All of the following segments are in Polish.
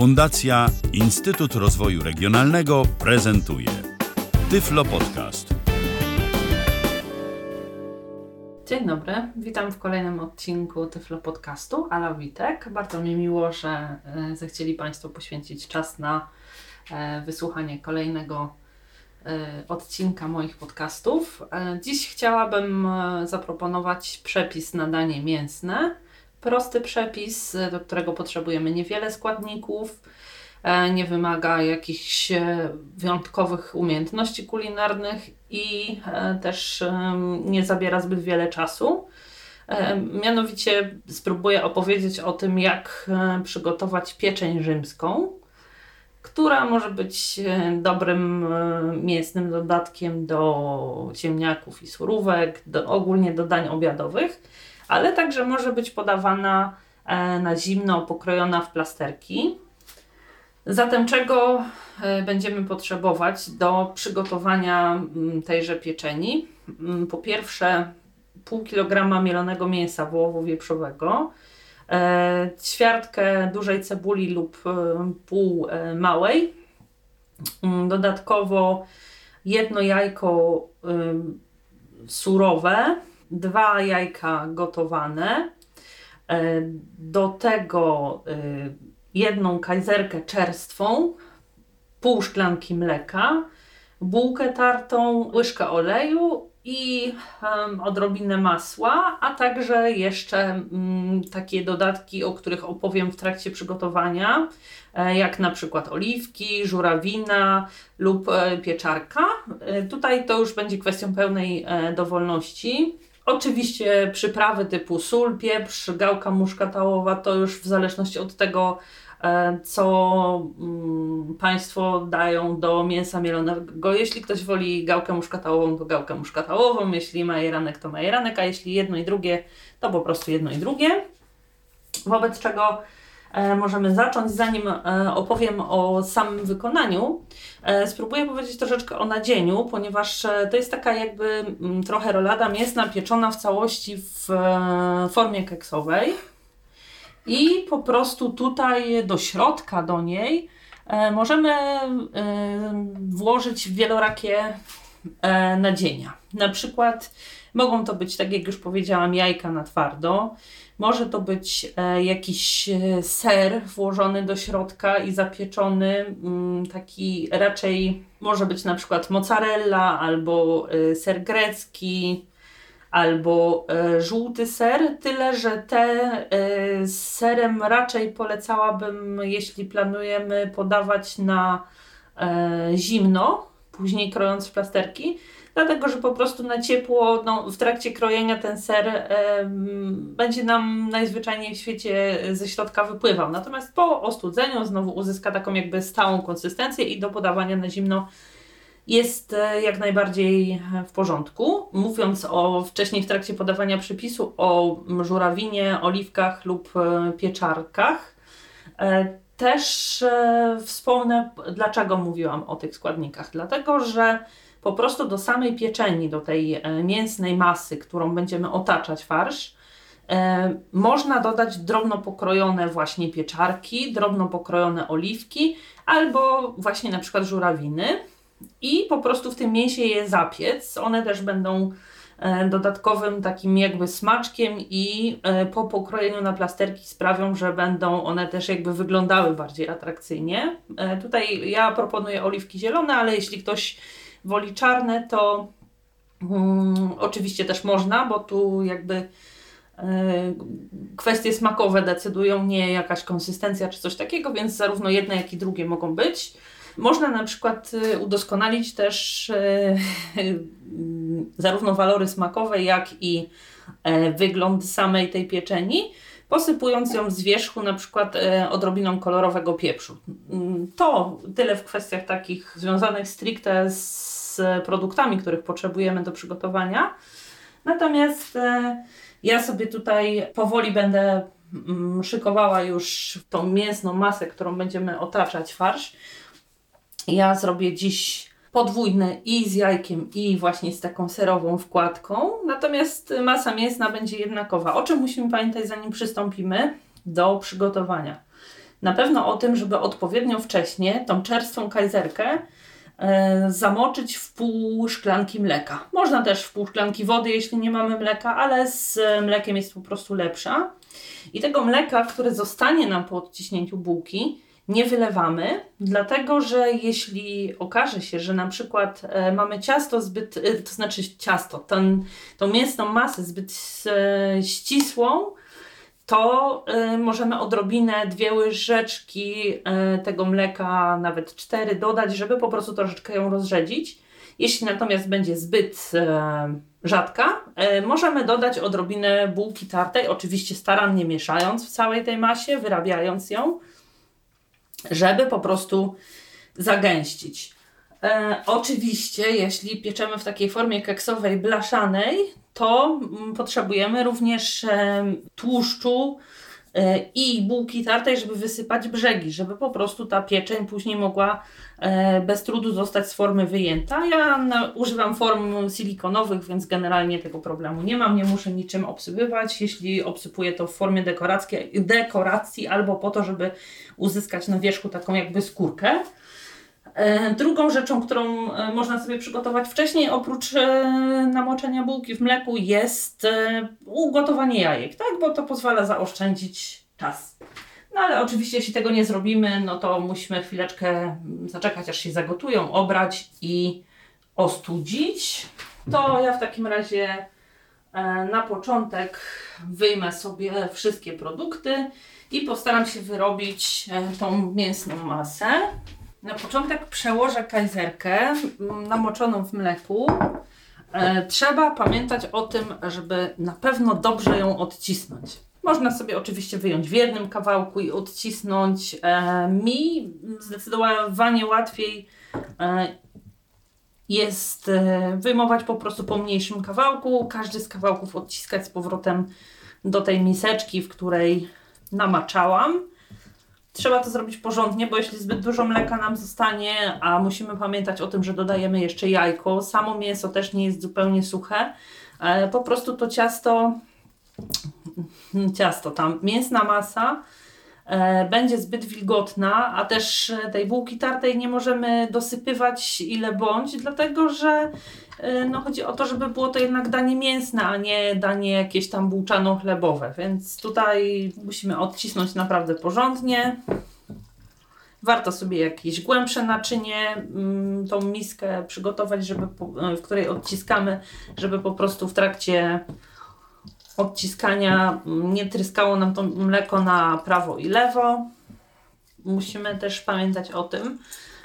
Fundacja Instytut Rozwoju Regionalnego prezentuje Tyflo Podcast. Dzień dobry, witam w kolejnym odcinku Tyflo Podcastu. Ala Witek. Bardzo mi miło, że e, zechcieli Państwo poświęcić czas na e, wysłuchanie kolejnego e, odcinka moich podcastów. Dziś chciałabym zaproponować przepis na danie mięsne prosty przepis, do którego potrzebujemy niewiele składników, e, nie wymaga jakichś e, wyjątkowych umiejętności kulinarnych i e, też nie zabiera zbyt wiele czasu. Mianowicie spróbuję opowiedzieć o tym, jak przygotować pieczeń rzymską, która może być dobrym mięsnym dodatkiem do ziemniaków i surówek, do, ogólnie do dań obiadowych ale także może być podawana e, na zimno, pokrojona w plasterki. Zatem czego e, będziemy potrzebować do przygotowania mm, tejże pieczeni? Mm, po pierwsze pół kilograma mielonego mięsa wołowo-wieprzowego, e, ćwiartkę dużej cebuli lub pół małej, mm, dodatkowo jedno jajko surowe, dwa jajka gotowane, e, do tego e, jedną kajzerkę czerstwą, pół szklanki mleka, bułkę tartą, łyżkę oleju i odrobinę masła, a także jeszcze um, takie dodatki, o których opowiem w trakcie przygotowania, e, jak na przykład oliwki, żurawina lub pieczarka. Tutaj to już będzie kwestią pełnej dowolności. Oczywiście przyprawy typu sól, pieprz, gałka muszkatałowa to już w zależności od tego, e, co mm, Państwo dają do mięsa mielonego. Jeśli ktoś woli gałkę muszkatałową, to gałkę muszkatałową, jeśli majeranek, to majeranek, a jeśli jedno i drugie, to po prostu jedno i drugie. Wobec czego możemy zacząć. Zanim e, opowiem o samym wykonaniu, e, spróbuję powiedzieć troszeczkę o nadzieniu, ponieważ to jest taka jakby mm, trochę rolada mięsna pieczona w całości w formie keksowej. I po prostu tutaj do środka do niej możemy włożyć wielorakie nadzienia. Na przykład mogą to być, tak jak już powiedziałam, jajka na twardo, może to być e, jakiś e, ser włożony do środka i zapieczony, mm, taki raczej może być na przykład mozzarella albo e, ser grecki, albo żółty ser, tyle że te z serem raczej polecałabym, jeśli planujemy podawać na zimno, później krojąc w plasterki, dlatego że po prostu na ciepło no, w trakcie krojenia ten ser e, będzie nam najzwyczajniej w świecie ze środka wypływał. Natomiast po ostudzeniu znowu uzyska taką jakby stałą konsystencję i do podawania na zimno jest e, jak najbardziej w porządku. Mówiąc o wcześniej w trakcie podawania przepisu o żurawinie, oliwkach lub e, pieczarkach, e, też wspomnę, dlaczego mówiłam o tych składnikach. Dlatego, że po prostu do samej pieczeni, do tej e, mięsnej masy, którą będziemy otaczać farsz, e, można dodać drobno pokrojone właśnie pieczarki, drobno pokrojone oliwki albo właśnie na przykład żurawiny i po prostu w tym mięsie je zapiec. One też będą dodatkowym takim jakby smaczkiem i po pokrojeniu na plasterki sprawią, że będą one też jakby wyglądały bardziej atrakcyjnie. Tutaj ja proponuję oliwki zielone, ale jeśli ktoś woli czarne, to um, oczywiście też można, bo tu jakby y, kwestie smakowe decydują, nie jakaś konsystencja czy coś takiego, więc zarówno jedne, jak i drugie mogą być. Można na przykład e, udoskonalić też y, zarówno walory smakowe, jak i wygląd samej tej pieczeni, posypując ją z wierzchu na przykład odrobiną kolorowego pieprzu. Mm, to tyle w kwestiach takich związanych stricte z z produktami, których potrzebujemy do przygotowania. Natomiast e, ja sobie tutaj powoli będę mm, szykowała już tą mięsną masę, którą będziemy otaczać farsz. Ja zrobię dziś podwójne i z jajkiem, i właśnie z taką serową wkładką. Natomiast masa mięsna będzie jednakowa. O czym musimy pamiętać, zanim przystąpimy do przygotowania? Na pewno o tym, żeby odpowiednio wcześnie tą czerstwą kajzerkę e, zamoczyć w pół szklanki mleka. Można też w pół szklanki wody, jeśli nie mamy mleka, ale z mlekiem jest po prostu lepsza. I tego mleka, które zostanie nam po odciśnięciu bułki, nie wylewamy, dlatego że jeśli okaże się, że na przykład e, mamy ciasto zbyt, e, to znaczy ciasto, ten, tą mięsną masę zbyt e, ścisłą, to możemy odrobinę, dwie łyżeczki tego mleka, nawet cztery dodać, żeby po prostu troszeczkę ją rozrzedzić. Jeśli natomiast będzie zbyt rzadka, możemy dodać odrobinę bułki tartej, oczywiście starannie mieszając w całej tej masie, wyrabiając ją, żeby po prostu zagęścić. E, oczywiście, jeśli pieczemy w takiej formie keksowej blaszanej, to mm, potrzebujemy również e, tłuszczu i bułki tartej, żeby wysypać brzegi, żeby po prostu ta pieczeń później mogła e, bez trudu zostać z formy wyjęta. Ja używam form silikonowych, więc generalnie tego problemu nie mam, nie muszę niczym obsypywać. Jeśli obsypuję to w formie dekoracji albo po to, żeby uzyskać na wierzchu taką jakby skórkę. E, drugą rzeczą, którą e, można sobie przygotować wcześniej, oprócz e, namoczenia bułki w mleku, jest ugotowanie jajek, tak? Bo to pozwala zaoszczędzić czas. No ale oczywiście, jeśli tego nie zrobimy, no to musimy chwileczkę zaczekać, aż się zagotują, obrać i ostudzić. To ja w takim razie na początek wyjmę sobie wszystkie produkty i postaram się wyrobić tą mięsną masę. Na początek przełożę kajzerkę mm, namoczoną w mleku. E, trzeba pamiętać o tym, żeby na pewno dobrze ją odcisnąć. Można sobie oczywiście wyjąć w jednym kawałku i odcisnąć. E, mi zdecydowanie łatwiej e, jest wyjmować po prostu po mniejszym kawałku. Każdy z kawałków odciskać z powrotem do tej miseczki, w której namaczałam. Trzeba to zrobić porządnie, bo jeśli zbyt dużo mleka nam zostanie, a musimy pamiętać o tym, że dodajemy jeszcze jajko, samo mięso też nie jest zupełnie suche, e, po prostu to ciasto, ciasto tam, mięsna masa będzie zbyt wilgotna, a też tej bułki tartej nie możemy dosypywać ile bądź, dlatego że e, no, chodzi o to, żeby było to jednak danie mięsne, a nie danie jakieś tam bułczano-chlebowe, więc tutaj musimy odcisnąć naprawdę porządnie. Warto sobie jakieś głębsze naczynie, mm, tą miskę przygotować, żeby, w której odciskamy, żeby po prostu w trakcie odciskania nie tryskało nam to mleko na prawo i lewo. Musimy też pamiętać o tym,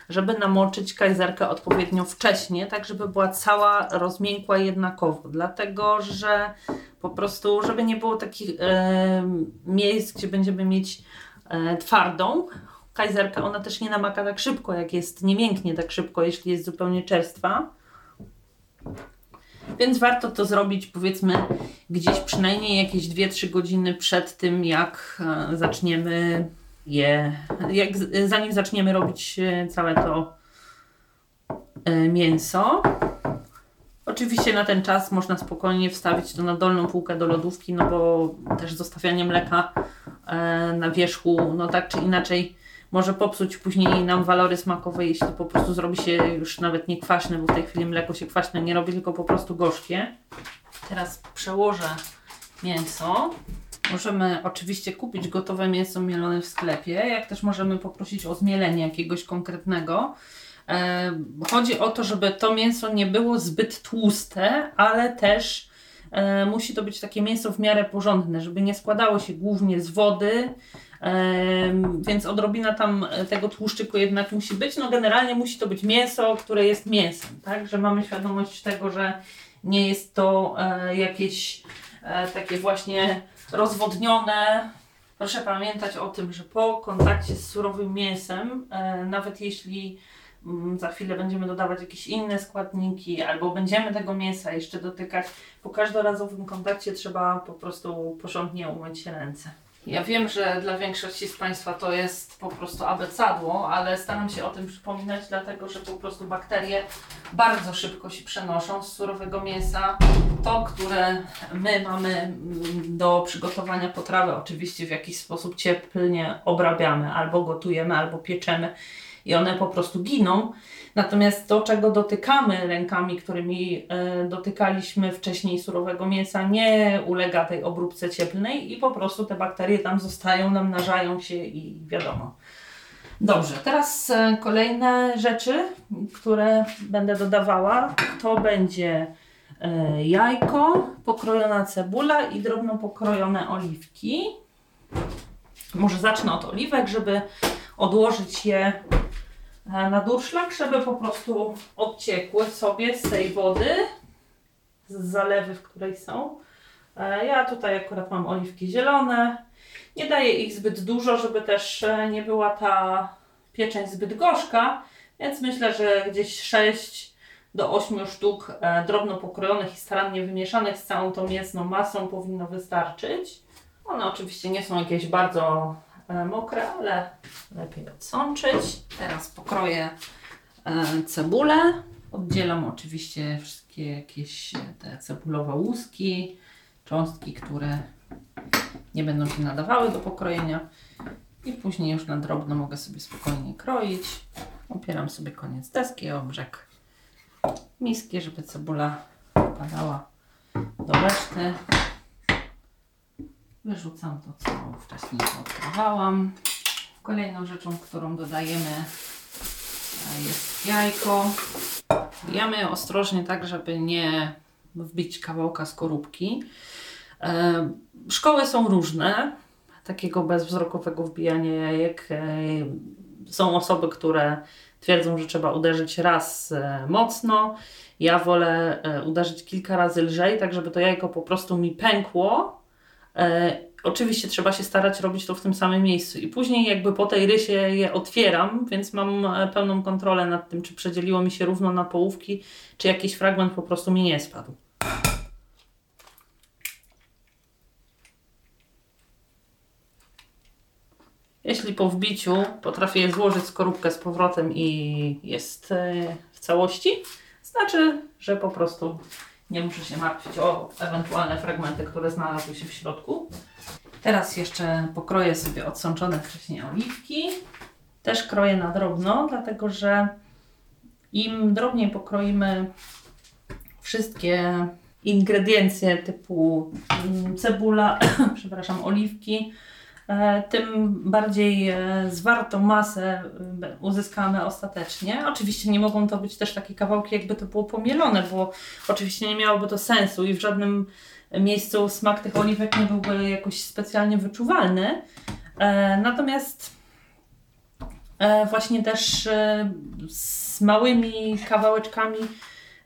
żeby namoczyć kajzerkę odpowiednio wcześnie, tak żeby była cała rozmiękła jednakowo, dlatego że po prostu, żeby nie było takich e, miejsc, gdzie będziemy mieć e, twardą kajzerkę, ona też nie namaka tak szybko, jak jest, nie mięknie tak szybko, jeśli jest zupełnie czerstwa. Więc warto to zrobić powiedzmy gdzieś przynajmniej jakieś 2-3 godziny przed tym, jak e, zaczniemy je, jak, zanim zaczniemy robić e, całe to e, mięso. Oczywiście na ten czas można spokojnie wstawić to na dolną półkę do lodówki, no bo też zostawianie mleka na wierzchu, no tak czy inaczej może popsuć później nam walory smakowe, jeśli po prostu zrobi się już nawet nie kwaśne, bo w tej chwili mleko się kwaśne nie robi, tylko po prostu gorzkie. Teraz przełożę mięso. Możemy oczywiście kupić gotowe mięso mielone w sklepie, jak też możemy poprosić o zmielenie jakiegoś konkretnego. E, chodzi o to, żeby to mięso nie było zbyt tłuste, ale też e, musi to być takie mięso w miarę porządne, żeby nie składało się głównie z wody, więc odrobina tam tego tłuszczyku jednak musi być. No generalnie musi to być mięso, które jest mięsem, tak? Że mamy świadomość tego, że nie jest to e, jakieś e, takie właśnie rozwodnione. Proszę pamiętać o tym, że po kontakcie z surowym mięsem, e, nawet jeśli mm, za chwilę będziemy dodawać jakieś inne składniki, albo będziemy tego mięsa jeszcze dotykać, po każdorazowym kontakcie trzeba po prostu porządnie umyć ręce. Ja wiem, że dla większości z Państwa to jest po prostu abecadło, ale staram się o tym przypominać, dlatego że po prostu bakterie bardzo szybko się przenoszą z surowego mięsa. To, które my mamy mm, do przygotowania potrawy, oczywiście w jakiś sposób cieplnie obrabiamy, albo gotujemy, albo pieczemy i one po prostu giną. Natomiast to, czego dotykamy rękami, którymi e, dotykaliśmy wcześniej surowego mięsa, nie ulega tej obróbce cieplnej i po prostu te bakterie tam zostają, namnażają się i wiadomo. Dobrze, teraz e, kolejne rzeczy, które będę dodawała, to będzie e, jajko, pokrojona cebula i drobno pokrojone oliwki. Może zacznę od oliwek, żeby odłożyć je na durszlak, żeby po prostu odciekły sobie z tej wody, z zalewy, w której są. E, Ja tutaj akurat mam oliwki zielone. Nie daję ich zbyt dużo, żeby też e, nie była ta pieczeń zbyt gorzka, więc myślę, że gdzieś 6 do 8 sztuk e, drobno pokrojonych i starannie wymieszanych z całą tą mięsną masą powinno wystarczyć. One oczywiście nie są jakieś bardzo e, mokre, ale lepiej odsączyć. Teraz pokroję e, cebulę. Oddzielam oczywiście wszystkie jakieś e, te cebulowe łuski, cząstki, które nie będą się nadawały do pokrojenia. I później już na drobno mogę sobie spokojnie kroić. Opieram sobie koniec deski o brzeg miski, żeby cebula padała do reszty. Wyrzucam to, co wcześniej odkrywałam. Kolejną rzeczą, którą dodajemy e, jest jajko. Wbijamy je ostrożnie tak, żeby nie wbić kawałka skorupki. E, Szkoły są różne takiego bezwzrokowego wbijania jajek. E, Są osoby, które twierdzą, że trzeba uderzyć raz mocno. Ja wolę uderzyć kilka razy lżej, tak żeby to jajko po prostu mi pękło. E, Oczywiście trzeba się starać robić to w tym samym miejscu i później jakby po tej rysie je otwieram, więc mam e, pełną kontrolę nad tym, czy przedzieliło mi się równo na połówki, czy jakiś fragment po prostu mi nie spadł. Jeśli po wbiciu potrafię złożyć skorupkę z powrotem i jest e, w całości, znaczy, że po prostu nie muszę się martwić o ewentualne fragmenty, które znalazły się w środku. Teraz jeszcze pokroję sobie odsączone wcześniej oliwki. Też kroję na drobno, dlatego że im drobniej pokroimy wszystkie ingrediencje typu cebula, przepraszam, oliwki, tym bardziej e, zwartą masę e, uzyskamy ostatecznie. Oczywiście nie mogą to być też takie kawałki, jakby to było pomielone, bo oczywiście nie miałoby to sensu i w żadnym miejscu smak tych oliwek nie byłby jakoś specjalnie wyczuwalny. E, Natomiast e, właśnie też e, z małymi kawałeczkami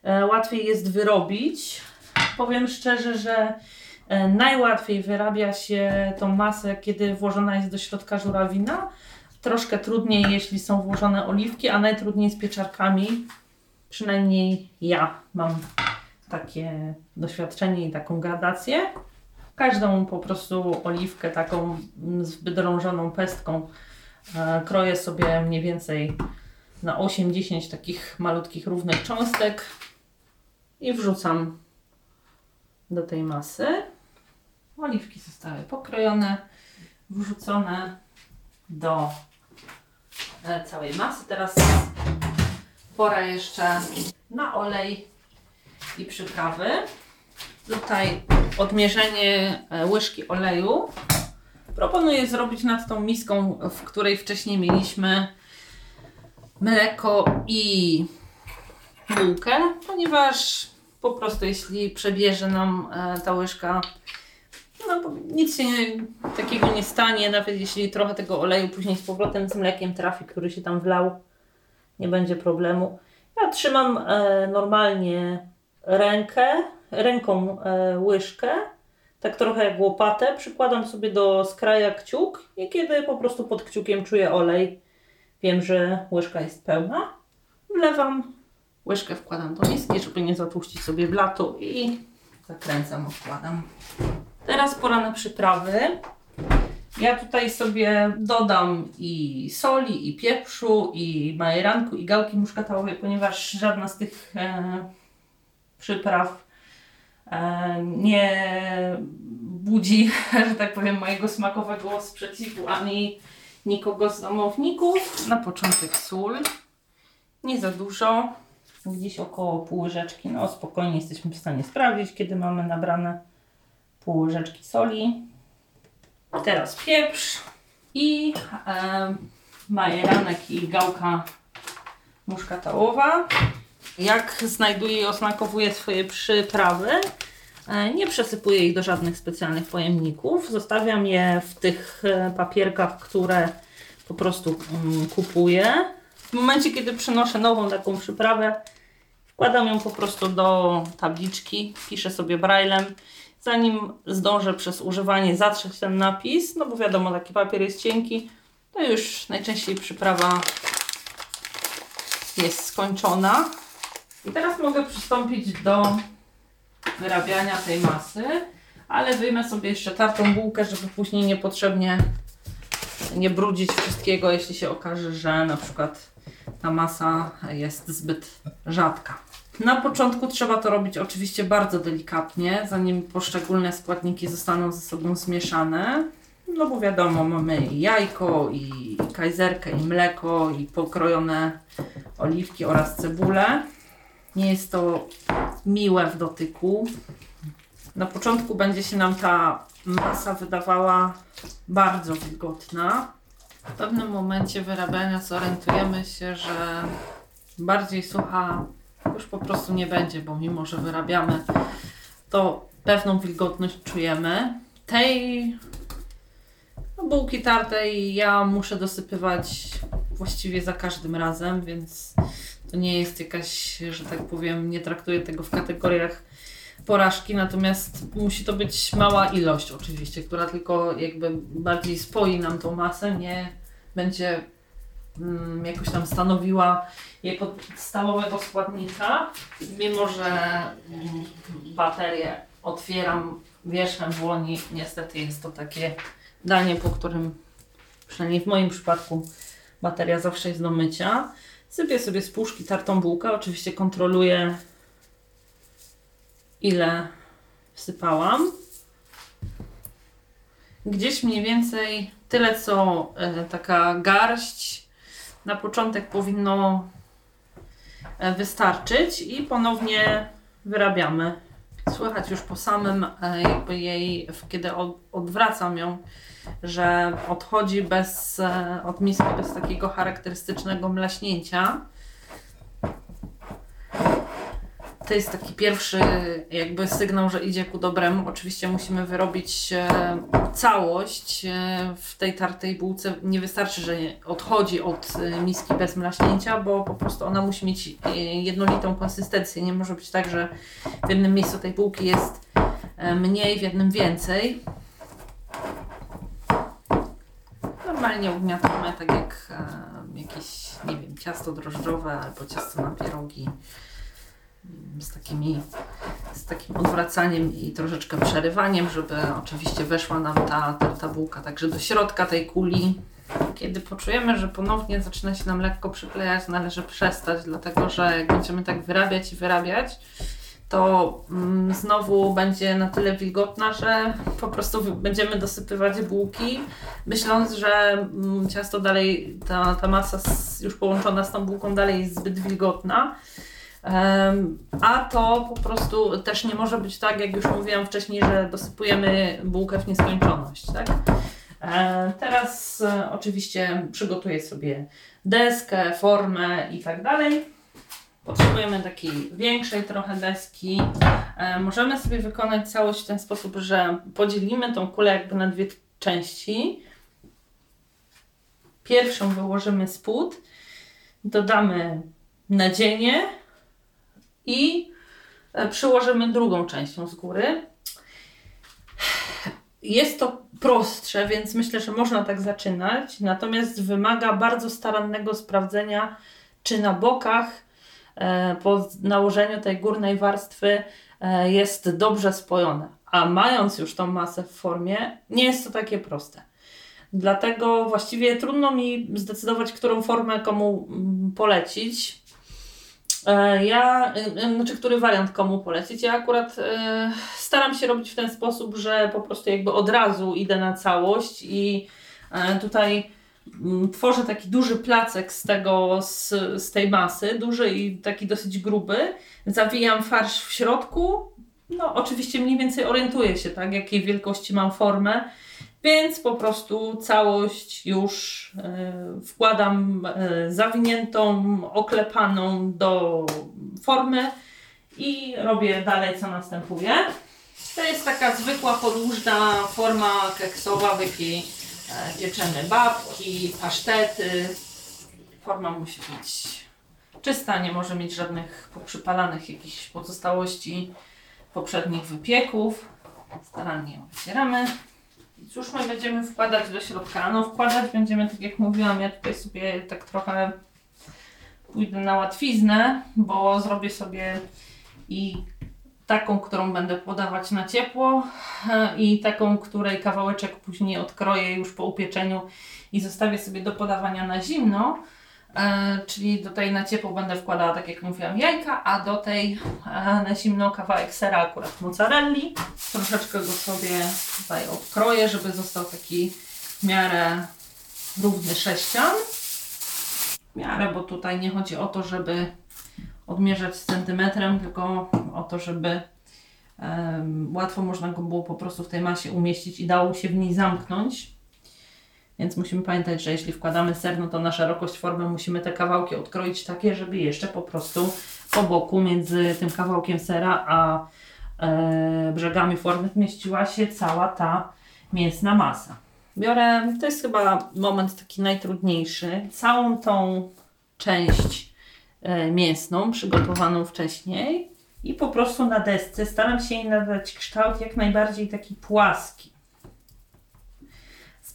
e, łatwiej jest wyrobić. Powiem szczerze, że e, najłatwiej wyrabia się tą masę, kiedy włożona jest do środka żurawina. Troszkę trudniej, jeśli są włożone oliwki, a najtrudniej z pieczarkami. Przynajmniej ja mam takie doświadczenie i taką gradację. Każdą po prostu oliwkę taką z wydrążoną pestką e, kroję sobie mniej więcej na 8-10 takich malutkich równych cząstek i wrzucam do tej masy. Oliwki zostały pokrojone, wrzucone do e, całej masy. Teraz pora jeszcze na olej i przyprawy. Tutaj odmierzenie e, łyżki oleju. Proponuję zrobić nad tą miską, w której wcześniej mieliśmy mleko i bułkę, ponieważ po prostu jeśli przebierze nam e, ta łyżka, no nic się nie, takiego nie stanie, nawet jeśli trochę tego oleju później z powrotem z mlekiem trafi, który się tam wlał, nie będzie problemu. Ja trzymam e, normalnie rękę, ręką e, łyżkę, tak trochę jak łopatę, przykładam sobie do skraja kciuk i kiedy po prostu pod kciukiem czuję olej, wiem, że łyżka jest pełna, wlewam, łyżkę wkładam do miski, żeby nie zatłuścić sobie blatu i zakręcam, odkładam. Teraz pora na przyprawy. Ja tutaj sobie dodam i soli, i pieprzu, i majeranku, i gałki muszkatałowej, ponieważ żadna z tych e, przypraw e, nie budzi, że tak powiem, mojego smakowego sprzeciwu ani nikogo z domowników. Na początek sól. Nie za dużo. Gdzieś około pół łyżeczki. No spokojnie jesteśmy w stanie sprawdzić, kiedy mamy nabrane pół łyżeczki soli. Teraz pieprz i e, majeranek i gałka muszkatałowa. Jak znajduję i osmakowuję swoje przyprawy, e, nie przesypuję ich do żadnych specjalnych pojemników. Zostawiam je w tych e, papierkach, które po prostu mm, kupuję. W momencie, kiedy przynoszę nową taką przyprawę, wkładam ją po prostu do tabliczki, piszę sobie braillem zanim zdążę przez używanie zatrzeć ten napis, no bo wiadomo, taki papier jest cienki, to już najczęściej przyprawa jest skończona. I teraz mogę przystąpić do wyrabiania tej masy, ale wyjmę sobie jeszcze tartą bułkę, żeby później niepotrzebnie nie brudzić wszystkiego, jeśli się okaże, że na przykład ta masa jest zbyt rzadka. Na początku trzeba to robić oczywiście bardzo delikatnie, zanim poszczególne składniki zostaną ze sobą zmieszane. No bo wiadomo, mamy i jajko, i kajzerkę, i mleko, i pokrojone oliwki oraz cebulę. Nie jest to miłe w dotyku. Na początku będzie się nam ta masa wydawała bardzo wilgotna. W pewnym momencie wyrabiania zorientujemy się, że bardziej sucha już po prostu nie będzie, bo mimo, że wyrabiamy, to pewną wilgotność czujemy. Tej bułki tartej ja muszę dosypywać właściwie za każdym razem, więc to nie jest jakaś, że tak powiem, nie traktuję tego w kategoriach porażki, natomiast musi to być mała ilość oczywiście, która tylko jakby bardziej spoi nam tą masę, nie będzie mm, jakoś tam stanowiła jej podstawowego składnika. Mimo, że baterię otwieram wierzchem dłoni, niestety jest to takie danie, po którym przynajmniej w moim przypadku bateria zawsze jest do mycia. Sypię sobie z puszki tartą bułkę, oczywiście kontroluję ile wsypałam. Gdzieś mniej więcej tyle co y, taka garść na początek powinno e, wystarczyć i ponownie wyrabiamy. Słychać już po samym e, jakby jej, kiedy odwracam ją, że odchodzi bez, e, od miski bez takiego charakterystycznego mlaśnięcia to jest taki pierwszy jakby sygnał, że idzie ku dobremu. Oczywiście musimy wyrobić e, całość e, w tej tartej bułce. Nie wystarczy, że odchodzi od e, miski bez mlaśnięcia, bo po prostu ona musi mieć jednolitą konsystencję. Nie może być tak, że w jednym miejscu tej bułki jest mniej, w jednym więcej. Normalnie ugniatamy tak jak jakieś, nie wiem, ciasto drożdżowe albo ciasto na pierogi z, takimi, z takim odwracaniem i troszeczkę przerywaniem, żeby oczywiście weszła nam ta, ta, ta bułka także do środka tej kuli. Kiedy poczujemy, że ponownie zaczyna się nam lekko przyklejać, należy przestać, dlatego że jak będziemy tak wyrabiać i wyrabiać, to mm, znowu będzie na tyle wilgotna, że po prostu będziemy dosypywać bułki, myśląc, że mm, ciasto dalej, ta, ta masa już połączona z tą bułką dalej jest zbyt wilgotna. A to po prostu też nie może być tak, jak już mówiłam wcześniej, że dosypujemy bułkę w nieskończoność. Tak? Teraz e, oczywiście przygotuję sobie deskę, formę i tak dalej. Potrzebujemy takiej większej trochę deski. Możemy sobie wykonać całość w ten sposób, że podzielimy tą kulę jakby na dwie części. Pierwszą wyłożymy spód, dodamy nadzienie, i e, przyłożymy drugą częścią z góry. Jest to prostsze, więc myślę, że można tak zaczynać, natomiast wymaga bardzo starannego sprawdzenia, czy na bokach e, po nałożeniu tej górnej warstwy e, jest dobrze spojone. A mając już tą masę w formie, nie jest to takie proste. Dlatego właściwie trudno mi zdecydować, którą formę komu mm, polecić. E, ja, e, znaczy, który wariant komu polecić? Ja akurat e, staram się robić w ten sposób, że po prostu jakby od razu idę na całość i tutaj mm, tworzę taki duży placek z tego, z, z tej masy, duży i taki dosyć gruby. Zawijam farsz w środku. No, oczywiście mniej więcej orientuję się, tak, jakiej wielkości mam formę więc po prostu całość już y, wkładam y, zawiniętą, oklepaną do formy i robię dalej co następuje. To jest taka zwykła, podłużna forma keksowa, wypij e, pieczemy babki, pasztety. Forma musi być czysta, nie może mieć żadnych poprzypalanych jakichś pozostałości poprzednich wypieków. Starannie ją wycieramy. Cóż my będziemy wkładać do środka? No wkładać będziemy, tak jak mówiłam, ja tutaj sobie tak trochę pójdę na łatwiznę, bo zrobię sobie i taką, którą będę podawać na ciepło e, i taką, której kawałeczek później odkroję już po upieczeniu i zostawię sobie do podawania na zimno. E, czyli do tej na ciepło będę wkładała, tak jak mówiłam, jajka, a do tej e, na zimno kawałek sera akurat mozzarelli. Troszeczkę go sobie tutaj odkroję, żeby został taki w miarę równy sześcian. W miarę, bo tutaj nie chodzi o to, żeby odmierzać centymetrem, tylko o to, żeby um, łatwo można go było po prostu w tej masie umieścić i dało się w niej zamknąć. Więc musimy pamiętać, że jeśli wkładamy ser, no to na szerokość formy musimy te kawałki odkroić takie, żeby jeszcze po prostu po boku między tym kawałkiem sera a e, brzegami formy zmieściła się cała ta mięsna masa. Biorę, to jest chyba moment taki najtrudniejszy, całą tą część e, mięsną przygotowaną wcześniej i po prostu na desce staram się jej nadać kształt jak najbardziej taki płaski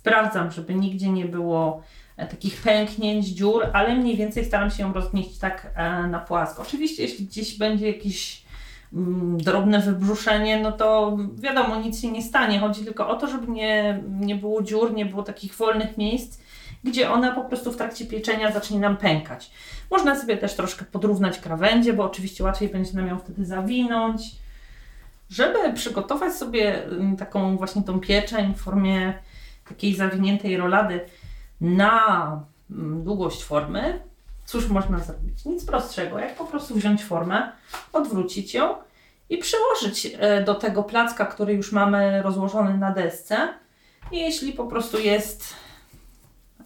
sprawdzam, żeby nigdzie nie było e, takich pęknięć, dziur, ale mniej więcej staram się ją rozmieścić tak e, na płasko. Oczywiście, jeśli gdzieś będzie jakieś mm, drobne wybrzuszenie, no to wiadomo, nic się nie stanie. Chodzi tylko o to, żeby nie, nie było dziur, nie było takich wolnych miejsc, gdzie ona po prostu w trakcie pieczenia zacznie nam pękać. Można sobie też troszkę podrównać krawędzie, bo oczywiście łatwiej będzie nam ją wtedy zawinąć. Żeby przygotować sobie mm, taką właśnie tą pieczeń w formie takiej zawiniętej rolady na mm, długość formy, cóż można zrobić? Nic prostszego, jak po prostu wziąć formę, odwrócić ją i przyłożyć e, do tego placka, który już mamy rozłożony na desce. I jeśli po prostu jest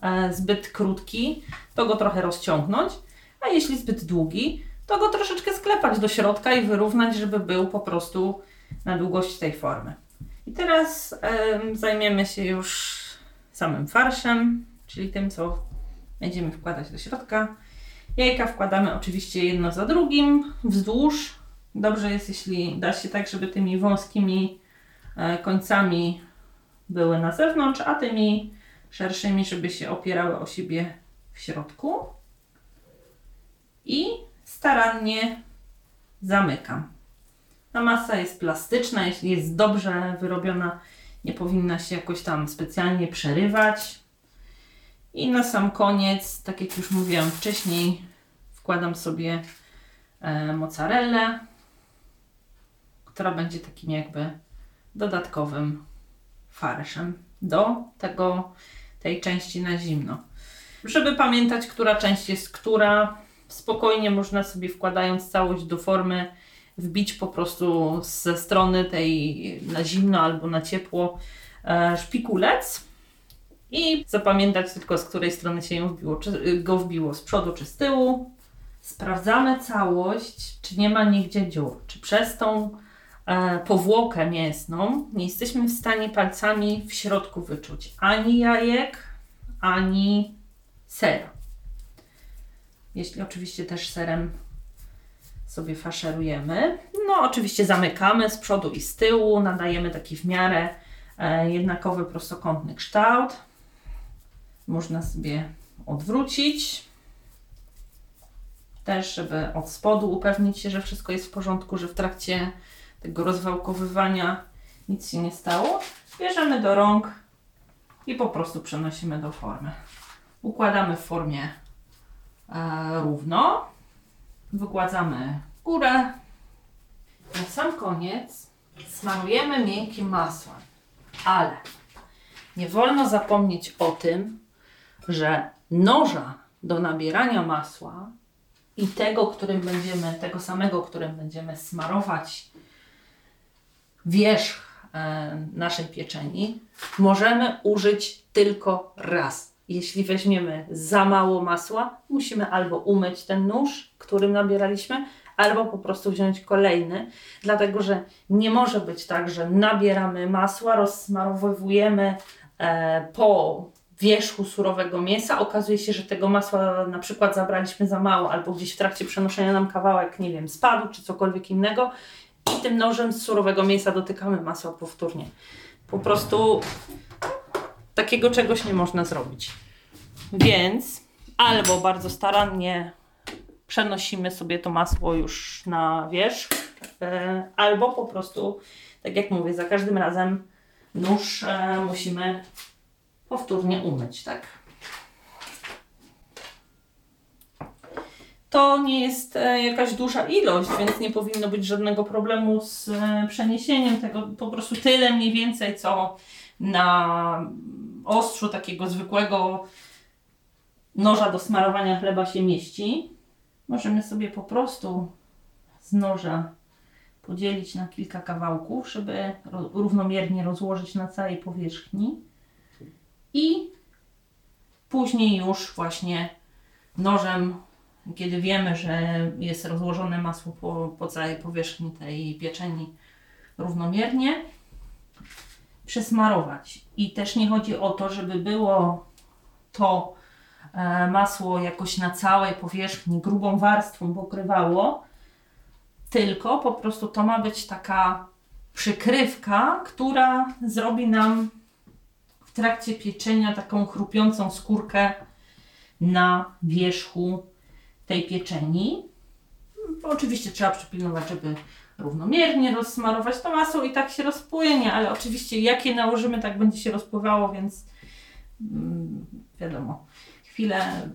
e, zbyt krótki, to go trochę rozciągnąć, a jeśli zbyt długi, to go troszeczkę sklepać do środka i wyrównać, żeby był po prostu na długość tej formy. I teraz zajmiemy się już samym farszem, czyli tym, co będziemy wkładać do środka. Jajka wkładamy oczywiście jedno za drugim, wzdłuż. Dobrze jest, jeśli da się tak, żeby tymi wąskimi e, końcami były na zewnątrz, a tymi szerszymi, żeby się opierały o siebie w środku. I starannie zamykam. Ta masa jest plastyczna, jeśli jest dobrze wyrobiona, nie powinna się jakoś tam specjalnie przerywać. I na sam koniec, tak jak już mówiłam wcześniej, wkładam sobie e, mozzarellę, która będzie takim jakby dodatkowym farszem do tego, tej części na zimno. Żeby pamiętać, która część jest która, spokojnie można sobie wkładając całość do formy wbić po prostu ze strony tej na zimno albo na ciepło e, szpikulec i zapamiętać tylko z której strony się ją wbiło, czy go wbiło, z przodu czy z tyłu. Sprawdzamy całość, czy nie ma nigdzie dziur, czy przez tą e, powłokę mięsną nie jesteśmy w stanie palcami w środku wyczuć ani jajek, ani sera. Jeśli oczywiście też serem sobie faszerujemy. No, oczywiście zamykamy z przodu i z tyłu, nadajemy taki w miarę e, jednakowy, prostokątny kształt. Można sobie odwrócić. Też, żeby od spodu upewnić się, że wszystko jest w porządku, że w trakcie tego rozwałkowywania nic się nie stało. Bierzemy do rąk i po prostu przenosimy do formy. Układamy w formie e, równo, wygładzamy górę. Na sam koniec smarujemy miękkim masłem, ale nie wolno zapomnieć o tym, że noża do nabierania masła i tego, którym będziemy, tego samego, którym będziemy smarować wierzch e, naszej pieczeni, możemy użyć tylko raz. Jeśli weźmiemy za mało masła, musimy albo umyć ten nóż, którym nabieraliśmy, albo po prostu wziąć kolejny, dlatego że nie może być tak, że nabieramy masła, rozsmarowujemy e, po wierzchu surowego mięsa, okazuje się, że tego masła na przykład zabraliśmy za mało, albo gdzieś w trakcie przenoszenia nam kawałek, nie wiem, spadł, czy cokolwiek innego. I tym nożem z surowego mięsa dotykamy masła powtórnie. Po prostu takiego czegoś nie można zrobić. Więc albo bardzo starannie przenosimy sobie to masło już na wierzch, e, albo po prostu, tak jak mówię, za każdym razem nóż e, musimy powtórnie umyć, tak? To nie jest e, jakaś duża ilość, więc nie powinno być żadnego problemu z przeniesieniem tego. Po prostu tyle mniej więcej, co na ostrzu takiego zwykłego noża do smarowania chleba się mieści. Możemy sobie po prostu z noża podzielić na kilka kawałków, żeby równomiernie rozłożyć na całej powierzchni i później już właśnie nożem, kiedy wiemy, że jest rozłożone masło po, po całej powierzchni tej pieczeni równomiernie, przesmarować. I też nie chodzi o to, żeby było to e, masło jakoś na całej powierzchni grubą warstwą pokrywało, tylko po prostu to ma być taka przykrywka, która zrobi nam w trakcie pieczenia taką chrupiącą skórkę na wierzchu tej pieczeni. Oczywiście trzeba przypilnować, żeby równomiernie rozsmarować to masło i tak się rozpłynie, ale oczywiście jakie nałożymy, tak będzie się rozpływało, więc mm, wiadomo, chwilę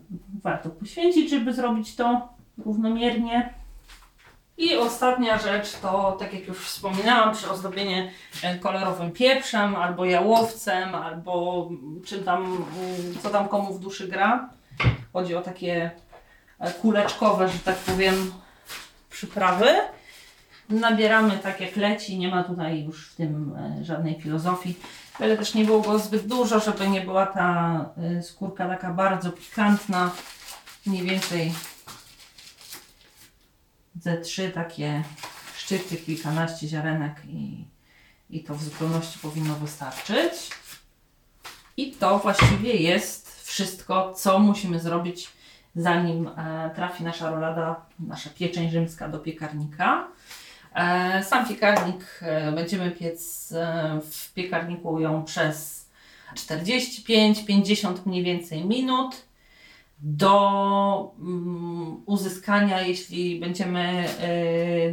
warto poświęcić, żeby zrobić to równomiernie. I ostatnia rzecz to, tak jak już wspominałam, przyozdobienie e, kolorowym pieprzem, albo jałowcem, albo czym tam, mm, co tam komu w duszy gra. Chodzi o takie e, kuleczkowe, że tak powiem, przyprawy. Nabieramy tak jak leci, nie ma tutaj już w tym e, żadnej filozofii. Ale też nie było go zbyt dużo, żeby nie była ta skórka taka bardzo pikantna. Mniej więcej ze trzy takie szczyty, kilkanaście ziarenek i, i to w zupełności powinno wystarczyć. I to właściwie jest wszystko, co musimy zrobić, zanim e, trafi nasza rolada, nasza pieczeń rzymska do piekarnika. E, sam piekarnik e, będziemy piec e, w piekarniku ją przez 45-50 mniej więcej minut do mm, uzyskania, jeśli będziemy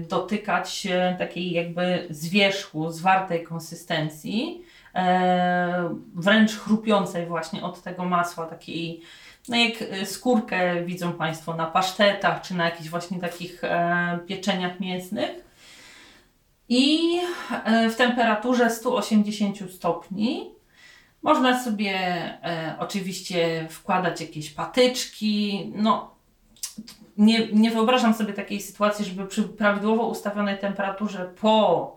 dotykać takiej jakby zwierzchu, zwartej konsystencji, wręcz chrupiącej właśnie od tego masła, takiej no jak skórkę widzą Państwo na pasztetach, czy na jakichś właśnie takich pieczeniach mięsnych. I e, w temperaturze 180 stopni można sobie e, oczywiście wkładać jakieś patyczki. No, nie, nie wyobrażam sobie takiej sytuacji, żeby przy prawidłowo ustawionej temperaturze po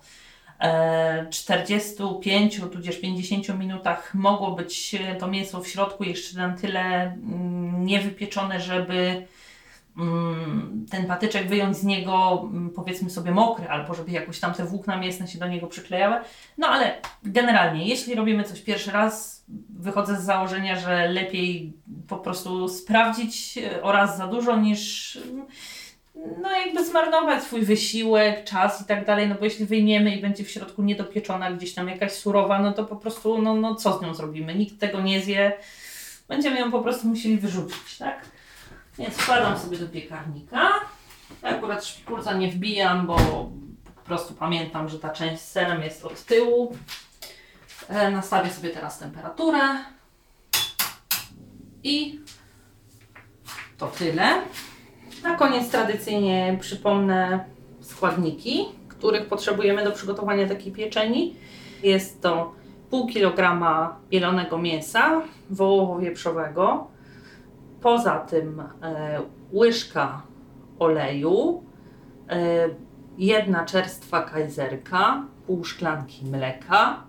e, 45 tudzież 50 minutach mogło być to mięso w środku jeszcze na tyle mm, niewypieczone, żeby ten patyczek wyjąć z niego, mm, powiedzmy sobie, mokry, albo żeby jakoś tam te włókna mięsne się do niego przyklejały. No ale generalnie, jeśli robimy coś pierwszy raz, wychodzę z założenia, że lepiej po prostu sprawdzić e, oraz za dużo niż mm, no jakby zmarnować swój wysiłek, czas i tak dalej, no bo jeśli wyjmiemy i będzie w środku niedopieczona, gdzieś tam jakaś surowa, no to po prostu, no, no co z nią zrobimy? Nikt tego nie zje, będziemy ją po prostu musieli wyrzucić, tak? Więc wkładam sobie do piekarnika. Ja akurat szpikulca nie wbijam, bo po prostu pamiętam, że ta część z serem jest od tyłu. E, nastawię sobie teraz temperaturę. I to tyle. Na koniec tradycyjnie przypomnę składniki, których potrzebujemy do przygotowania takiej pieczeni. Jest to pół kilograma mielonego mięsa wołowo-wieprzowego. Poza tym e, łyżka oleju, e, jedna czerstwa kajzerka, pół szklanki mleka,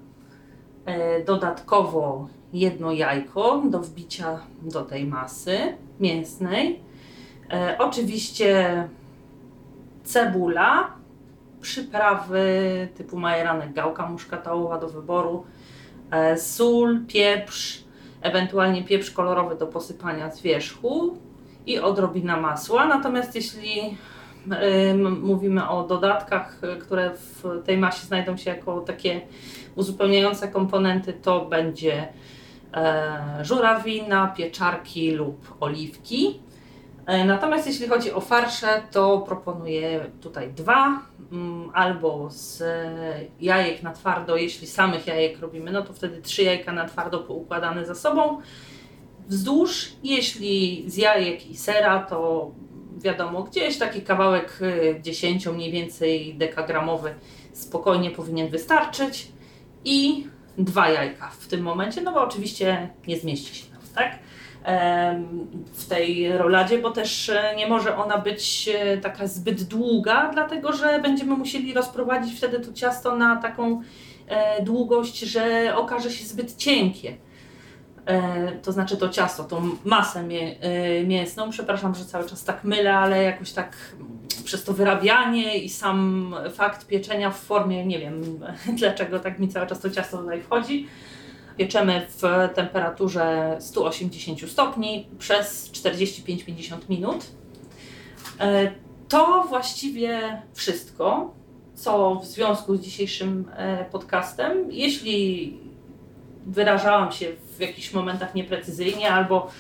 e, dodatkowo jedno jajko do wbicia do tej masy mięsnej. Oczywiście cebula, przyprawy typu majeranek, gałka muszkatałowa do wyboru, sól, pieprz, ewentualnie pieprz kolorowy do posypania z wierzchu i odrobina masła. Natomiast jeśli mówimy o dodatkach, y, które w tej masie znajdą się jako takie uzupełniające komponenty, to będzie e, żurawina, pieczarki lub oliwki. E, natomiast jeśli chodzi o farsze, to proponuję tutaj dwa, mm, albo z jajek na twardo, jeśli samych jajek robimy, no to wtedy trzy jajka na twardo poukładane za sobą wzdłuż. Jeśli z jajek i sera, to wiadomo, gdzieś taki kawałek 10 y, mniej więcej dekagramowy spokojnie powinien wystarczyć i dwa jajka w tym momencie, no bo oczywiście nie zmieści się nam, tak? W tej roladzie, bo też e, nie może ona być e, taka zbyt długa, dlatego że będziemy musieli rozprowadzić wtedy to ciasto na taką e, długość, że okaże się zbyt cienkie. To znaczy to ciasto, tą masę mię, mięsną. Przepraszam, że cały czas tak mylę, ale jakoś tak przez to wyrabianie i sam fakt pieczenia w formie, nie wiem dlaczego tak mi cały czas to ciasto tutaj wchodzi. Pieczemy w temperaturze 180 stopni przez 45-50 minut. E, to właściwie wszystko, co w związku z dzisiejszym podcastem. Jeśli wyrażałam się w jakichś momentach nieprecyzyjnie albo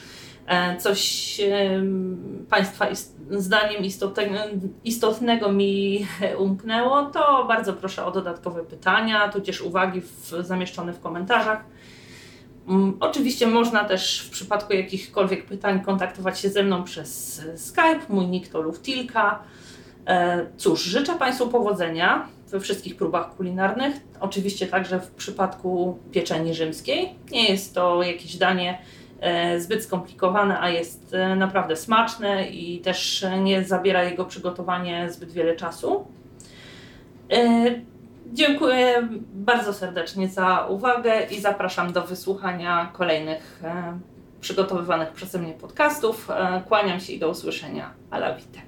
e, coś Państwa zdaniem istotnego mi umknęło, to bardzo proszę o dodatkowe pytania, tudzież uwagi w, zamieszczone w komentarzach. Mm, oczywiście można też w przypadku jakichkolwiek pytań kontaktować się ze mną przez Skype. Mój nick to Luftilka. E, cóż, życzę Państwu powodzenia we wszystkich próbach kulinarnych. Oczywiście także w przypadku pieczeni rzymskiej. Nie jest to jakieś danie zbyt skomplikowane, a jest e, naprawdę smaczne i też nie zabiera jego przygotowanie zbyt wiele czasu. Dziękuję bardzo serdecznie za uwagę i zapraszam do wysłuchania kolejnych przygotowywanych przeze mnie podcastów. Kłaniam się i do usłyszenia. Ala Witek.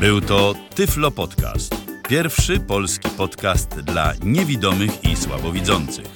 Był to Tyflo Podcast. Pierwszy polski podcast dla niewidomych i słabowidzących.